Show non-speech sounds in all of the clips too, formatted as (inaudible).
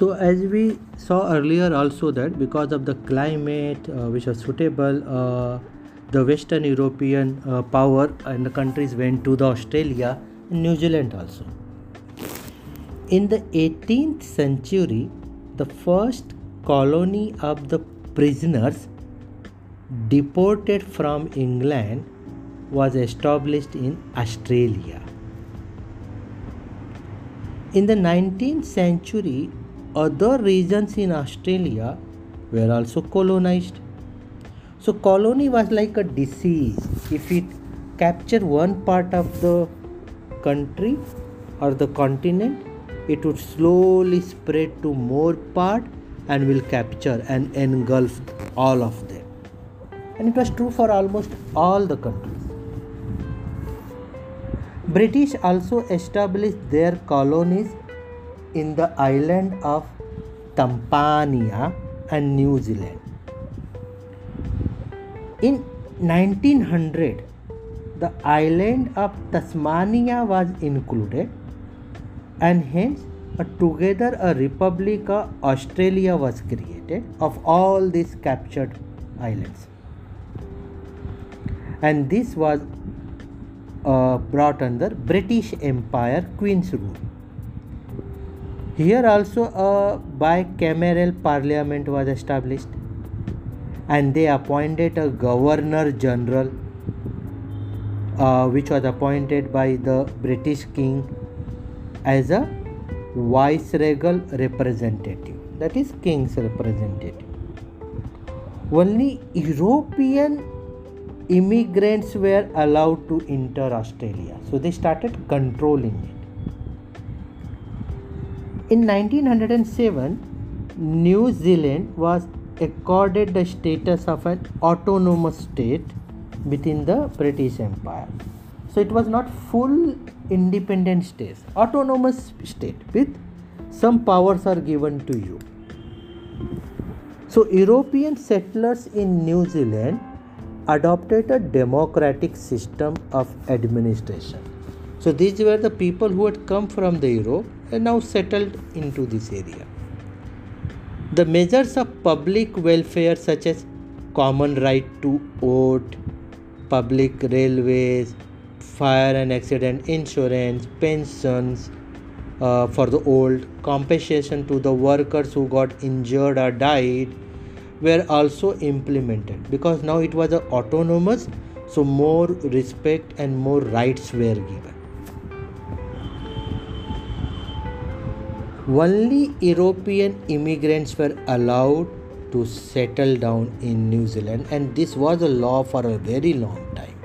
So as we saw earlier also that because of the climate uh, which was suitable, uh, the Western European uh, power and the countries went to the Australia and New Zealand also. In the 18th century, the first colony of the prisoners deported from England was established in Australia. In the 19th century, other regions in Australia were also colonized. So, colony was like a disease. If it captured one part of the country or the continent, it would slowly spread to more part and will capture and engulf all of them. And it was true for almost all the countries. British also established their colonies in the island of Tasmania and New Zealand. In 1900, the island of Tasmania was included, and hence a, together a Republic of Australia was created of all these captured islands. And this was uh, brought under British Empire Queen's rule. Here also a bicameral parliament was established and they appointed a governor general uh, which was appointed by the British king as a viceregal representative. That is king's representative. Only european immigrants were allowed to enter australia. So they started controlling it in 1907, New Zealand was accorded the status of an autonomous state within the British Empire. So it was not full independent state, autonomous state with some powers are given to you. So European settlers in New Zealand adopted a democratic system of administration. So these were the people who had come from the Europe now settled into this area. The measures of public welfare, such as common right to vote, public railways, fire and accident insurance, pensions uh, for the old, compensation to the workers who got injured or died, were also implemented because now it was autonomous, so more respect and more rights were given. Only European immigrants were allowed to settle down in New Zealand, and this was a law for a very long time.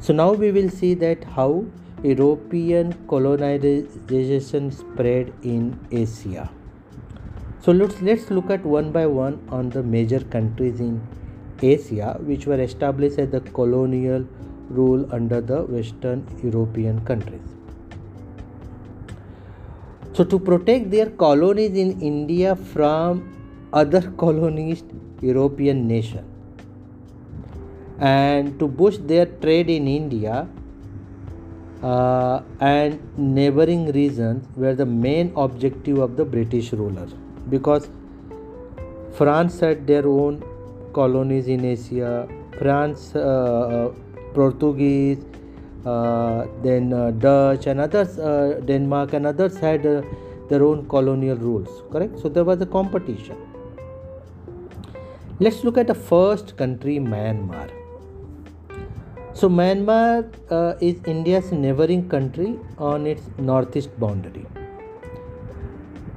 So now we will see that how European colonization spread in Asia. So let's let's look at one by one on the major countries in Asia which were established as the colonial rule under the Western European countries. So to protect their colonies in India from other (laughs) colonist European nation and to boost their trade in India uh, and neighboring regions were the main objective of the British rulers because France had their own colonies in Asia. France, uh, uh Portuguese, uh, then uh, Dutch, and others, uh, Denmark, and others had uh, their own colonial rules. Correct. So there was a competition. Let's look at the first country, Myanmar. So Myanmar is India's neighboring country on its northeast boundary.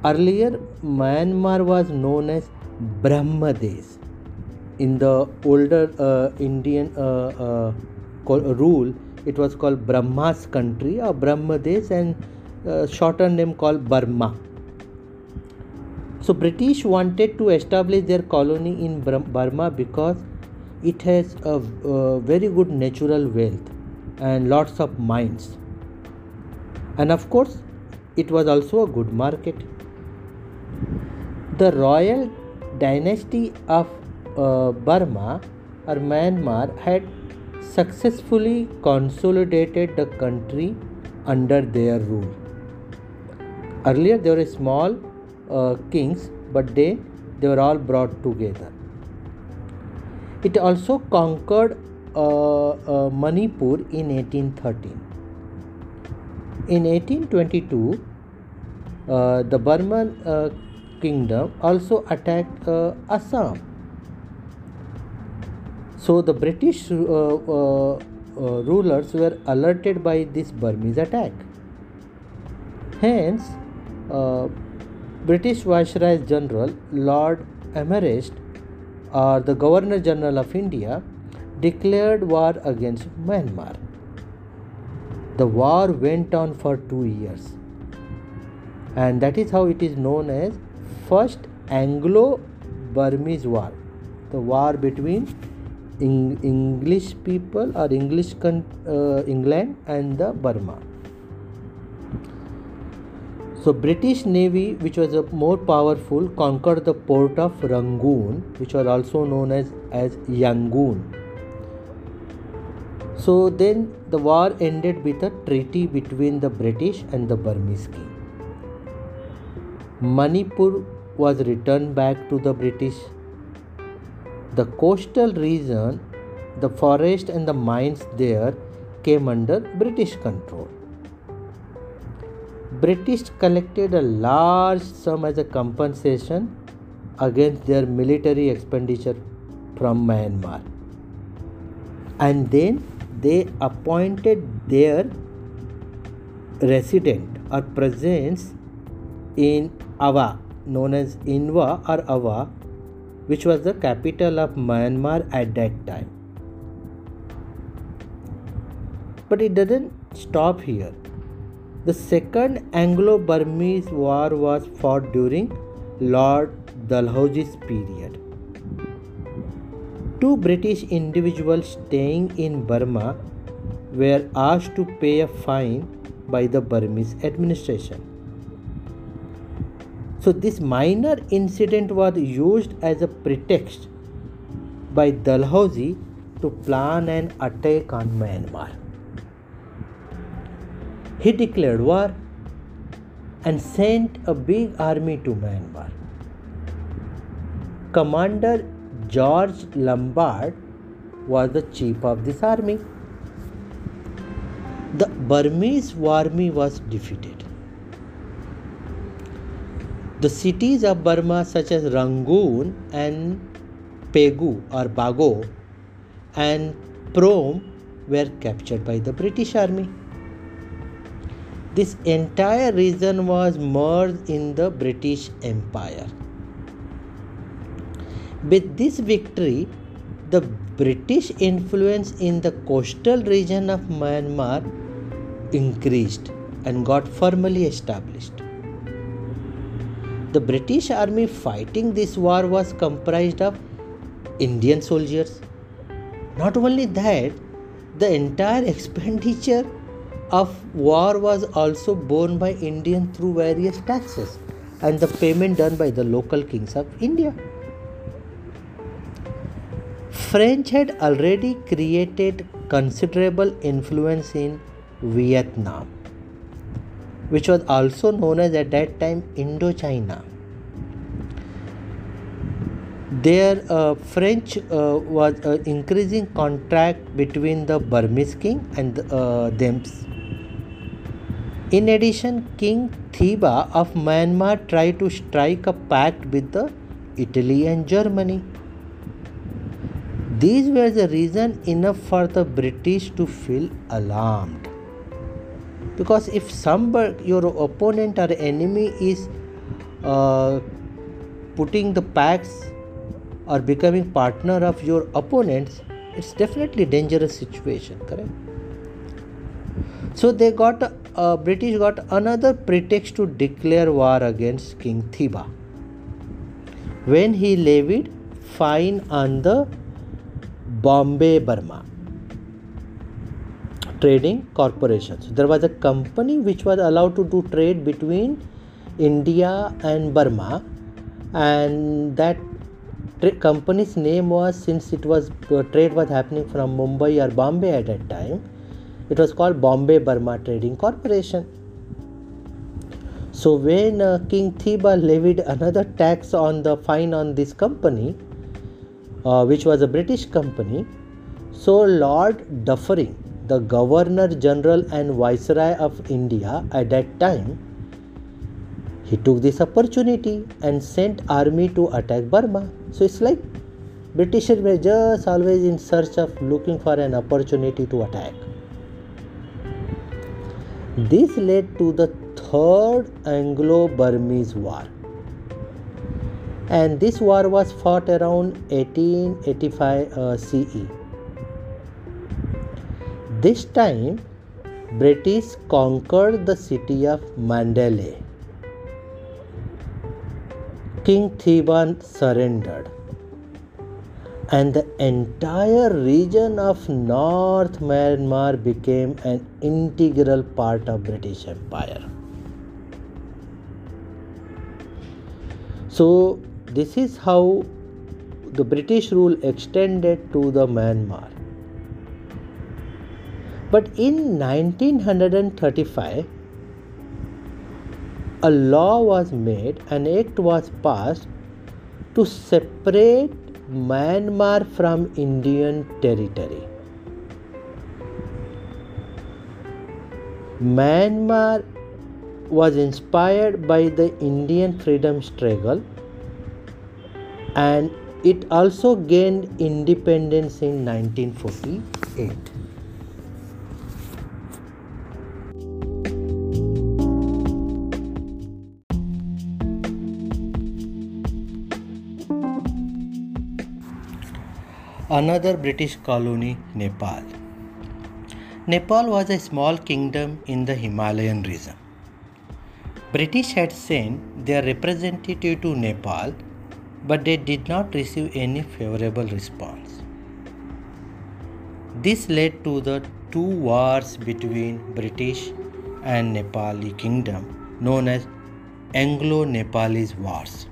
Earlier, Myanmar was known as Brahmadesh. In the older uh, Indian uh, uh, rule, it was called Brahma's country or Brahmadesh and uh, shorter name called Burma. So British wanted to establish their colony in Burma because it has a, a very good natural wealth and lots of mines. And of course, it was also a good market. The royal dynasty of uh, Burma or Myanmar had successfully consolidated the country under their rule. Earlier, there were small uh, kings, but they, they were all brought together. It also conquered uh, uh, Manipur in 1813. In 1822, uh, the Burman uh, kingdom also attacked uh, Assam. So the British uh, rulers were alerted by this Burmese attack. Hence, British Viceroy General Lord Amherst or the Governor General of India declared war against Myanmar. The war went on for two years, and that is how it is known as First Anglo-Burmese War, the war between English people or English uh, England and the Burma. So British Navy, which was more powerful, conquered the port of Rangoon, which was also known as as Yangon. So then the war ended with a treaty between the British and the Burmese king. Manipur was returned back to the British. The coastal region, the forest and the mines there came under British control. British collected a large sum as a compensation against their military expenditure from Myanmar. And then they appointed their resident or presence in Ava, known as Inwa or Ava, which was the capital of Myanmar at that time. But it doesn't stop here. The Second Anglo Burmese War was fought during Lord Dalhousie's period. Two British individuals staying in Burma were asked to pay a fine by the Burmese administration. So, this minor incident was used as a pretext by Dalhousie to plan an attack on Myanmar. He declared war and sent a big army to Myanmar. Commander George Lambert was the chief of this army. The Burmese army was defeated. The cities of Burma, such as Rangoon and Pegu or Bago and Prome, were captured by the British army. This entire region was merged in the British Empire. With this victory, the British influence in the coastal region of Myanmar increased and got firmly established. The British army fighting this war was comprised of Indian soldiers. Not only that, the entire expenditure of war was also borne by Indians through various taxes and the payment done by the local kings of India. French had already created considerable influence in Vietnam, which was also known as at that time Indochina. There, uh, French uh, was uh, increasing contract between the Burmese king and uh, them in addition, King Thibaw of Myanmar tried to strike a pact with the Italy and Germany. These were the reason enough for the British to feel alarmed. Because if somebody, your opponent or enemy is uh, putting the packs or becoming partner of your opponents, it's definitely dangerous situation, correct? So they got uh, British got another pretext to declare war against King Thibaw when he levied fine on the Bombay Burma trading corporations. There was a company which was allowed to do trade between India and Burma, and that tra- company's name was since it was uh, trade was happening from Mumbai or Bombay at that time, it was called Bombay Burma Trading Corporation. So when uh, King Thibaw levied another tax on the fine on this company, uh, which was a British company, so Lord Dufferin, the Governor General and Viceroy of India at that time, he took this opportunity and sent army to attack Burma. So it's like Britishers were just always in search of looking for an opportunity to attack. This led to the Third Anglo Burmese War. And this war was fought around 1885 uh, CE. This time, British conquered the city of Mandalay King Thiban surrendered, and the entire region of North Myanmar became an integral part of British Empire. So this is how the British rule extended to the Myanmar. But in 1935, a law was made, an act was passed to separate Myanmar from Indian territory. Myanmar was inspired by the Indian freedom struggle and it also gained independence in 1948. Another British colony, Nepal. Nepal was a small kingdom in the Himalayan region. British had sent their representative to Nepal, but they did not receive any favorable response. This led to the two wars between British and Nepali kingdom known as Anglo-Nepalese wars.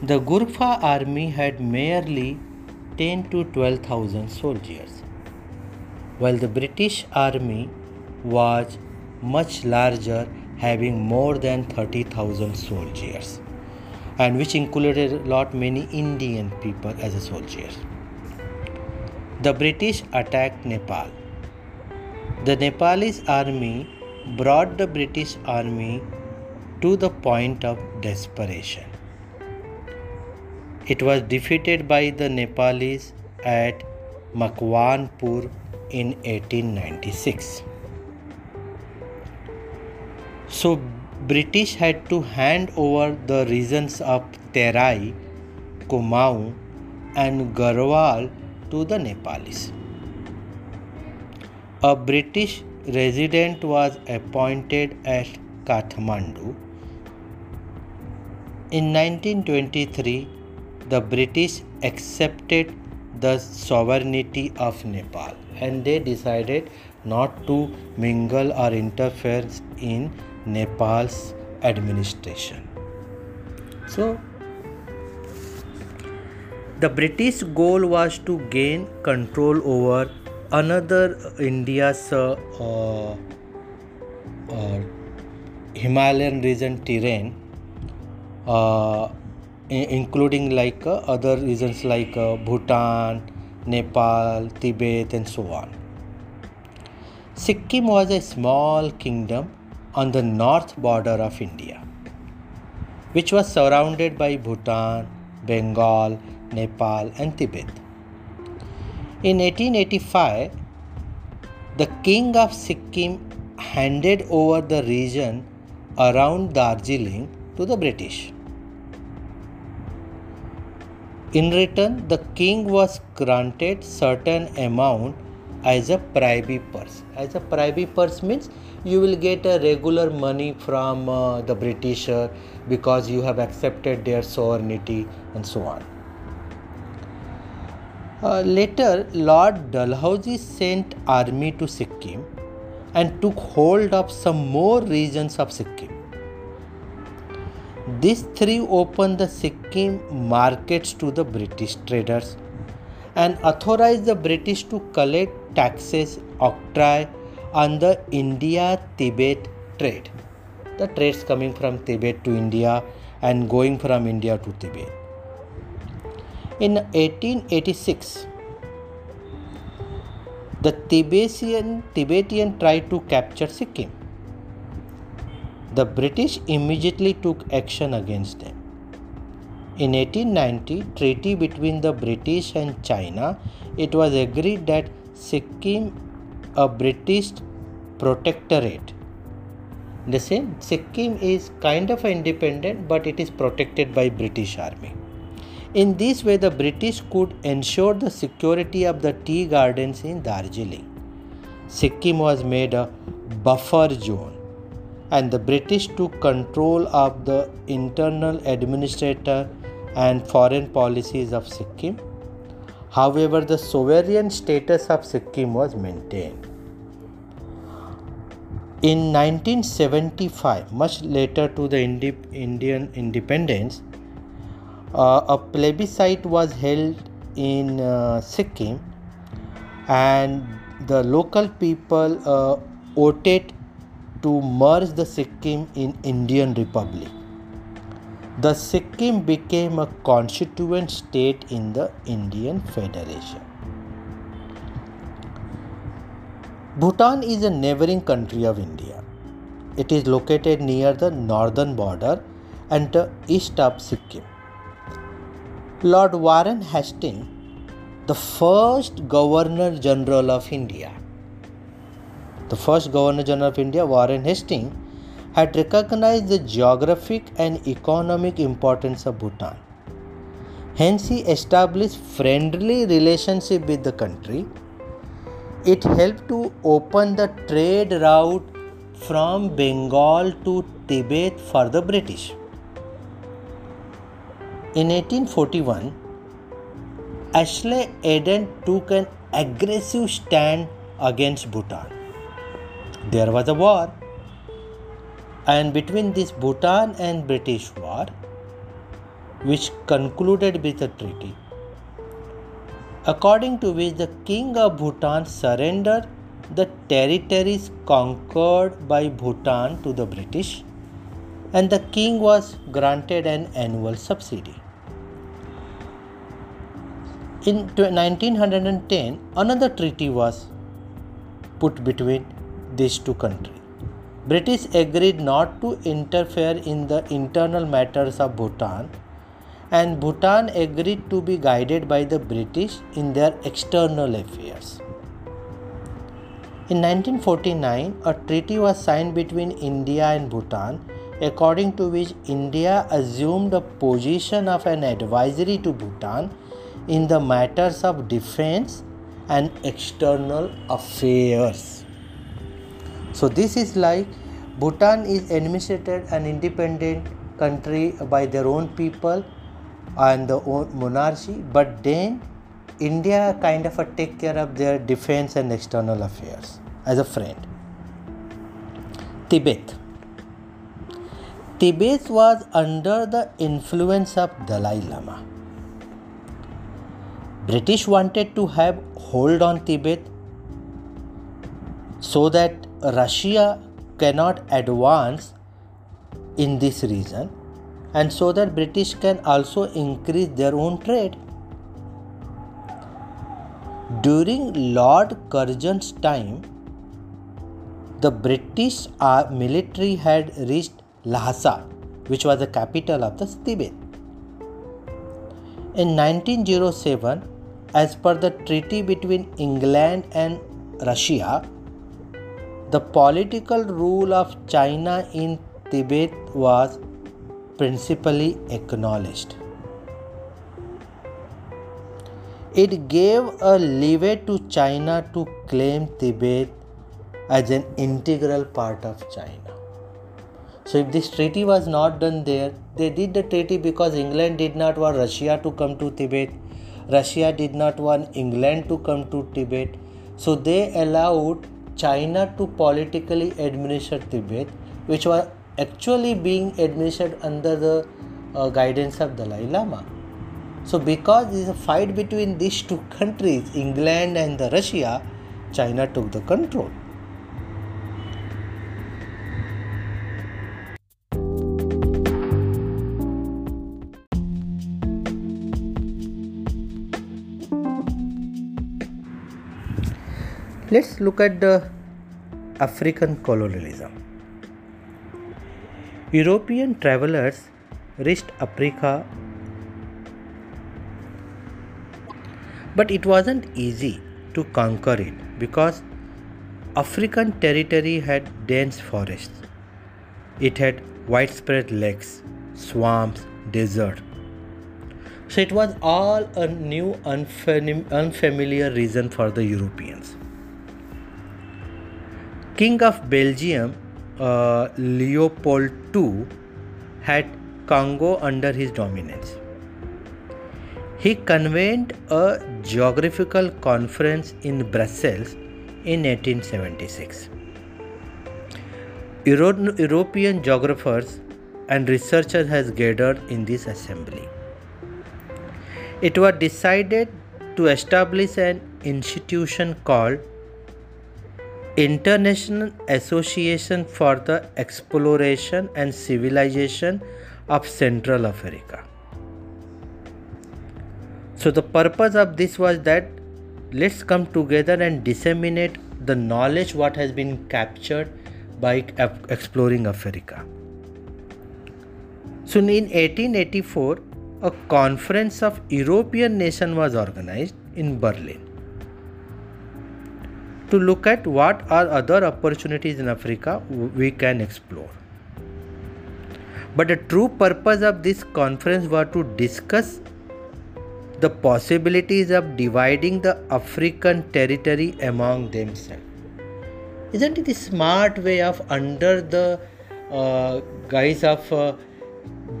The Gurkha army had merely 10 to 12,000 soldiers, while the British army was much larger, having more than 30,000 soldiers, and which included a lot many Indian people as a soldiers. The British attacked Nepal. The Nepalese army brought the British army to the point of desperation. It was defeated by the Nepalis at Makwanpur in 1896. So British had to hand over the regions of Terai, Kumaon and Garhwal to the Nepalis. A British resident was appointed at Kathmandu. In 1923, the British accepted the sovereignty of Nepal and they decided not to mingle or interfere in Nepal's administration. So, the British goal was to gain control over another India's uh, uh, Himalayan region terrain uh, including like uh, other regions like uh, Bhutan, Nepal, Tibet, and so on. Sikkim was a small kingdom on the north border of India, which was surrounded by Bhutan, Bengal, Nepal, and Tibet. In 1885, the king of Sikkim handed over the region around Darjeeling to the British. In return, the king was granted certain amount as a privy purse. As a privy purse means you will get a regular money from uh, the Britisher because you have accepted their sovereignty and so on. Uh, later, Lord Dalhousie sent army to Sikkim and took hold of some more regions of Sikkim. These three opened the Sikkim markets to the British traders and authorized the British to collect taxes, octroi on the India Tibet trade. The trades coming from Tibet to India and going from India to Tibet. In 1886, the Tibetan, Tibetan tried to capture Sikkim. The British immediately took action against them. In 1890, treaty between the British and China, it was agreed that Sikkim, a British protectorate. The same Sikkim is kind of independent, but it is protected by British Army. In this way, the British could ensure the security of the tea gardens in Darjeeling. Sikkim was made a buffer zone, and the British took control of the internal administrator and foreign policies of Sikkim. However, the sovereign status of Sikkim was maintained. In 1975, much later to the Indian independence, uh, a plebiscite was held in uh, Sikkim and the local people uh, voted to merge the Sikkim in Indian Republic. The Sikkim became a constituent state in the Indian Federation. Bhutan is a neighboring country of India. It is located near the northern border and east of Sikkim. Lord Warren Hastings, the first Governor General of India. The first Governor General of India, Warren Hastings, had recognized the geographic and economic importance of Bhutan. Hence, he established friendly relationship with the country. It helped to open the trade route from Bengal to Tibet for the British. In 1841, Ashley Eden took an aggressive stand against Bhutan. There was a war, and between this Bhutan and British war, which concluded with a treaty, according to which the king of Bhutan surrendered the territories conquered by Bhutan to the British, and the king was granted an annual subsidy. In 1910, another treaty was put between these two countries. British agreed not to interfere in the internal matters of Bhutan and Bhutan agreed to be guided by the British in their external affairs. In 1949, a treaty was signed between India and Bhutan according to which India assumed the position of an advisory to Bhutan in the matters of defense and external affairs. So, this is like Bhutan is administered an independent country by their own people and the own monarchy, but then India kind of take care of their defense and external affairs as a friend. Tibet. Tibet was under the influence of Dalai Lama. British wanted to have hold on Tibet so that Russia cannot advance in this region and so that British can also increase their own trade. During Lord Curzon's time, the British military had reached Lhasa, which was the capital of the Tibet. In 1907, as per the treaty between England and Russia, the political rule of China in Tibet was principally acknowledged. It gave a leeway to China to claim Tibet as an integral part of China. So, if this treaty was not done there, they did the treaty because England did not want Russia to come to Tibet Russia did not want England to come to Tibet, so they allowed China to politically administer Tibet, which was actually being administered under the uh, guidance of Dalai Lama. So, because there is a fight between these two countries, England and the Russia, China took the control. Let's look at the African colonialism. European travelers reached Africa, but it wasn't easy to conquer it because African territory had dense forests. It had widespread lakes, swamps, desert. So it was all a new unfamiliar region for the Europeans. King of Belgium, uh, Leopold II, had Congo under his dominance. He convened a geographical conference in Brussels in 1876. Euro- European geographers and researchers has gathered in this assembly. It was decided to establish an institution called International Association for the Exploration and Civilization of Central Africa. So, the purpose of this was that let's come together and disseminate the knowledge what has been captured by exploring Africa. So, in 1884, a conference of European nations was organized in Berlin to look at what are other opportunities in Africa we can explore. But the true purpose of this conference was to discuss the possibilities of dividing the African territory among themselves. Isn't it a smart way of under the uh, guise of uh,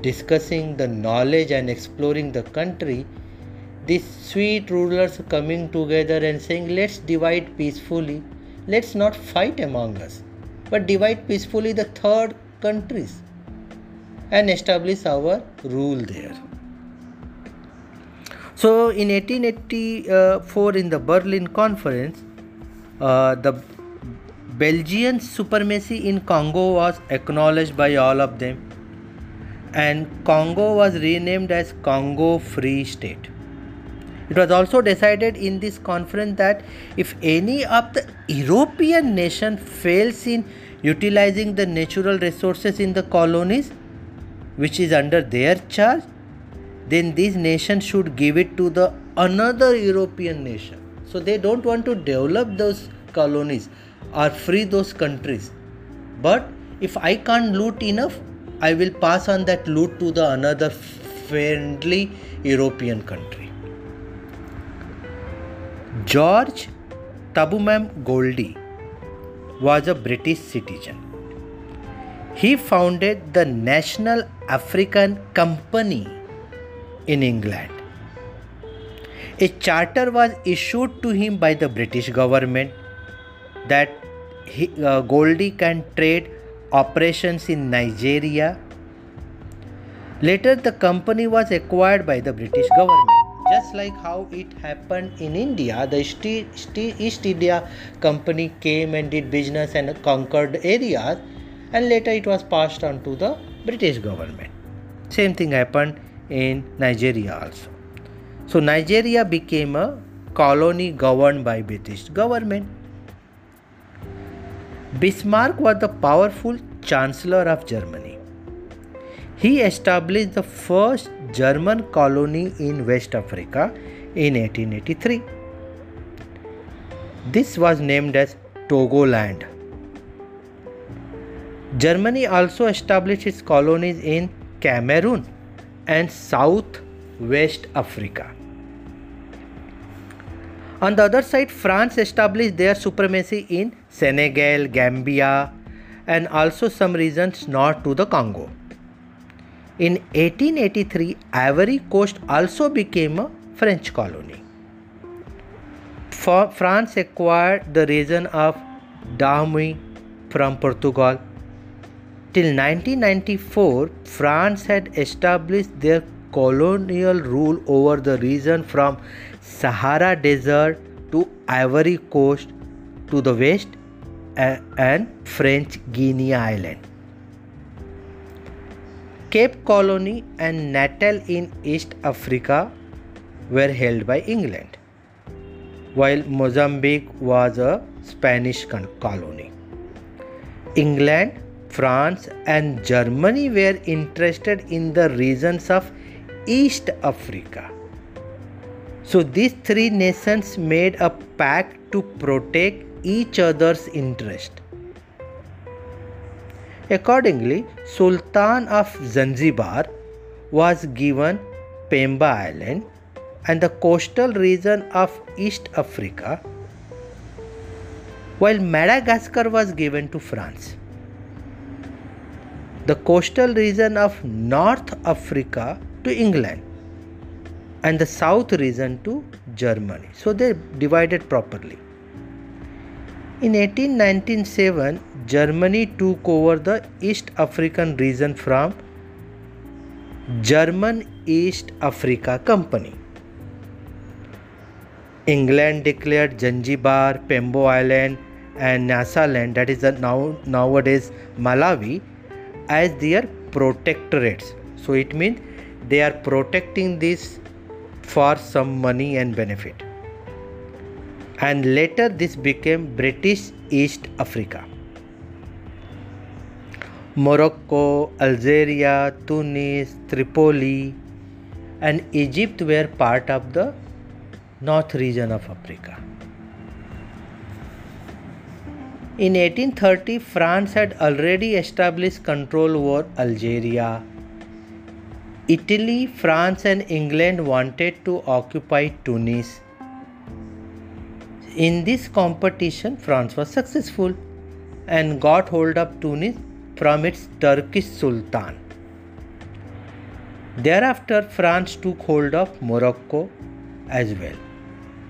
discussing the knowledge and exploring the country? These sweet rulers coming together and saying, Let's divide peacefully, let's not fight among us, but divide peacefully the third countries and establish our rule there. So, in 1884, in the Berlin Conference, uh, the Belgian supremacy in Congo was acknowledged by all of them, and Congo was renamed as Congo Free State. It was also decided in this conference that if any of the European nation fails in utilizing the natural resources in the colonies, which is under their charge, then these nations should give it to the another European nation. So they don't want to develop those colonies or free those countries. But if I can't loot enough, I will pass on that loot to the another friendly European country. George Taubman Goldie was a British citizen. He founded the National African Company in England. A charter was issued to him by the British government that he, uh, Goldie can trade operations in Nigeria. Later, the company was acquired by the British government just like how it happened in India, the East India Company came and did business and conquered areas, and later it was passed on to the British government. Same thing happened in Nigeria also. So Nigeria became a colony governed by British government. Bismarck was the powerful chancellor of Germany. He established the first German colony in West Africa in 1883. This was named as Togoland. Germany also established its colonies in Cameroon and South West Africa. On the other side, France established their supremacy in Senegal, Gambia, and also some regions north to the Congo. In 1883, Ivory Coast also became a French colony. For France acquired the region of Dahomey from Portugal. Till 1994, France had established their colonial rule over the region from Sahara Desert to Ivory Coast to the west and French Guiana Island. Cape Colony and Natal in East Africa were held by England, while Mozambique was a Spanish colony. England France and Germany were interested in the regions of East Africa. So these three nations made a pact to protect each other's interest. Accordingly, Sultan of Zanzibar was given Pemba Island and the coastal region of East Africa, while Madagascar was given to France the coastal region of North Africa to England and the south region to Germany. So they divided properly. In 1897, Germany took over the East African region from German East Africa Company. England declared Zanzibar, Pemba Island, and Nyasaland, that is now nowadays Malawi, as their protectorates. So it means they are protecting this for some money and benefit. And later this became British East Africa. Morocco, Algeria, Tunis, Tripoli, and Egypt were part of the north region of Africa. In 1830, France had already established control over Algeria. Italy, France, and England wanted to occupy Tunis. In this competition, France was successful and got hold of Tunis from its Turkish Sultan. Thereafter, France took hold of Morocco as well,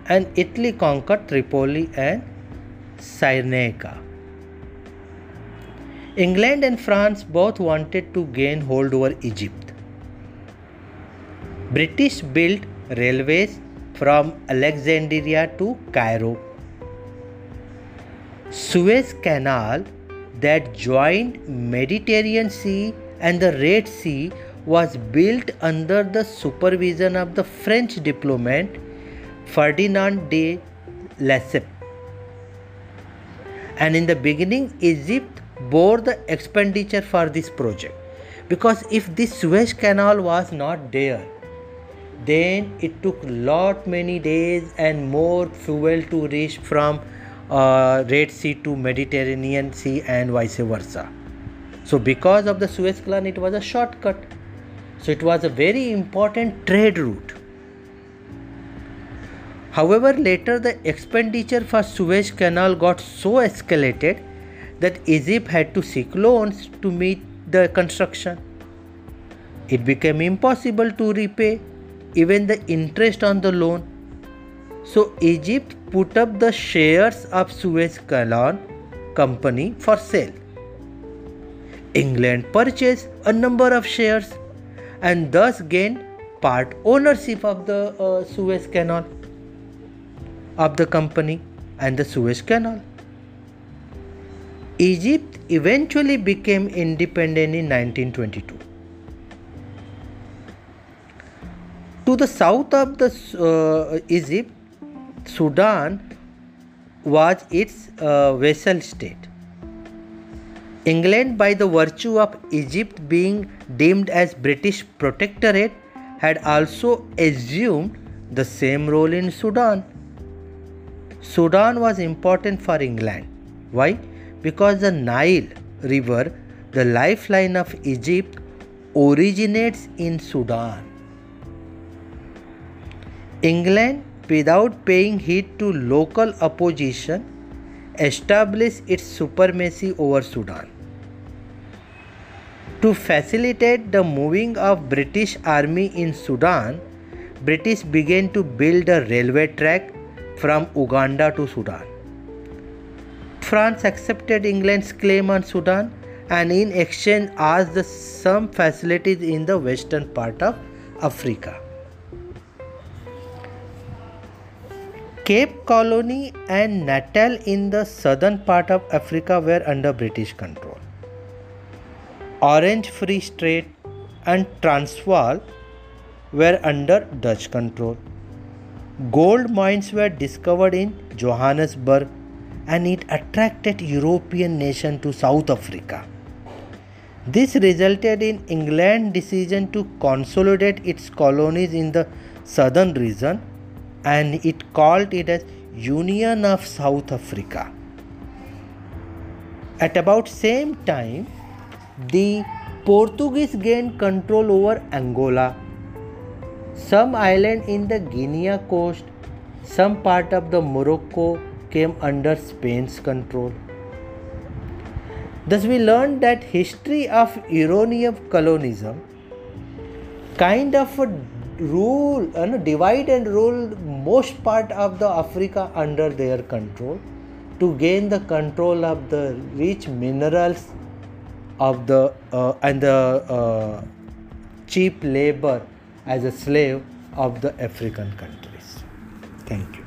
and Italy conquered Tripoli and Cyrenaica. England and France both wanted to gain hold over Egypt. British built railways from Alexandria to Cairo. Suez Canal that joined Mediterranean Sea and the Red Sea was built under the supervision of the French diplomat Ferdinand de Lesseps. And in the beginning egypt bore the expenditure for this project. Because if this suez canal was not there then it took lot many days and more fuel to reach from uh, red sea to mediterranean sea and vice versa so because of the suez canal it was a shortcut so it was a very important trade route However, later the expenditure for Suez Canal got so escalated that Egypt had to seek loans to meet the construction. It became impossible to repay even the interest on the loan. So Egypt put up the shares of Suez Canal company for sale. England purchased a number of shares and thus gained part ownership of the uh, Suez Canal of the company and the Suez Canal. Egypt eventually became independent in 1922. To the south of the uh, Egypt, Sudan was its uh, vassal state. England, by the virtue of Egypt being deemed as British protectorate, had also assumed the same role in Sudan Sudan was important for England. Why? Because the Nile River, the lifeline of Egypt, originates in Sudan. England, without paying heed to local opposition, established its supremacy over Sudan. To facilitate the moving of British army in Sudan, British began to build a railway track from Uganda to Sudan. France accepted England's claim on Sudan and in exchange asked some facilities in the western part of Africa. Cape Colony and Natal in the southern part of Africa were under British control. Orange Free State and Transvaal were under Dutch control. Gold mines were discovered in Johannesburg and it attracted European nations to South Africa. This resulted in England's decision to consolidate its colonies in the southern region and it called it as Union of South Africa. At about same time, the Portuguese gained control over Angola. Some island in the Guinea coast, some part of the Morocco came under Spain's control. Thus, we learned that history of European colonialism kind of rule, uh, divide and rule most part of the Africa under their control to gain the control of the rich minerals of the uh, and the uh, cheap labor as a slave of the African countries. Thank you.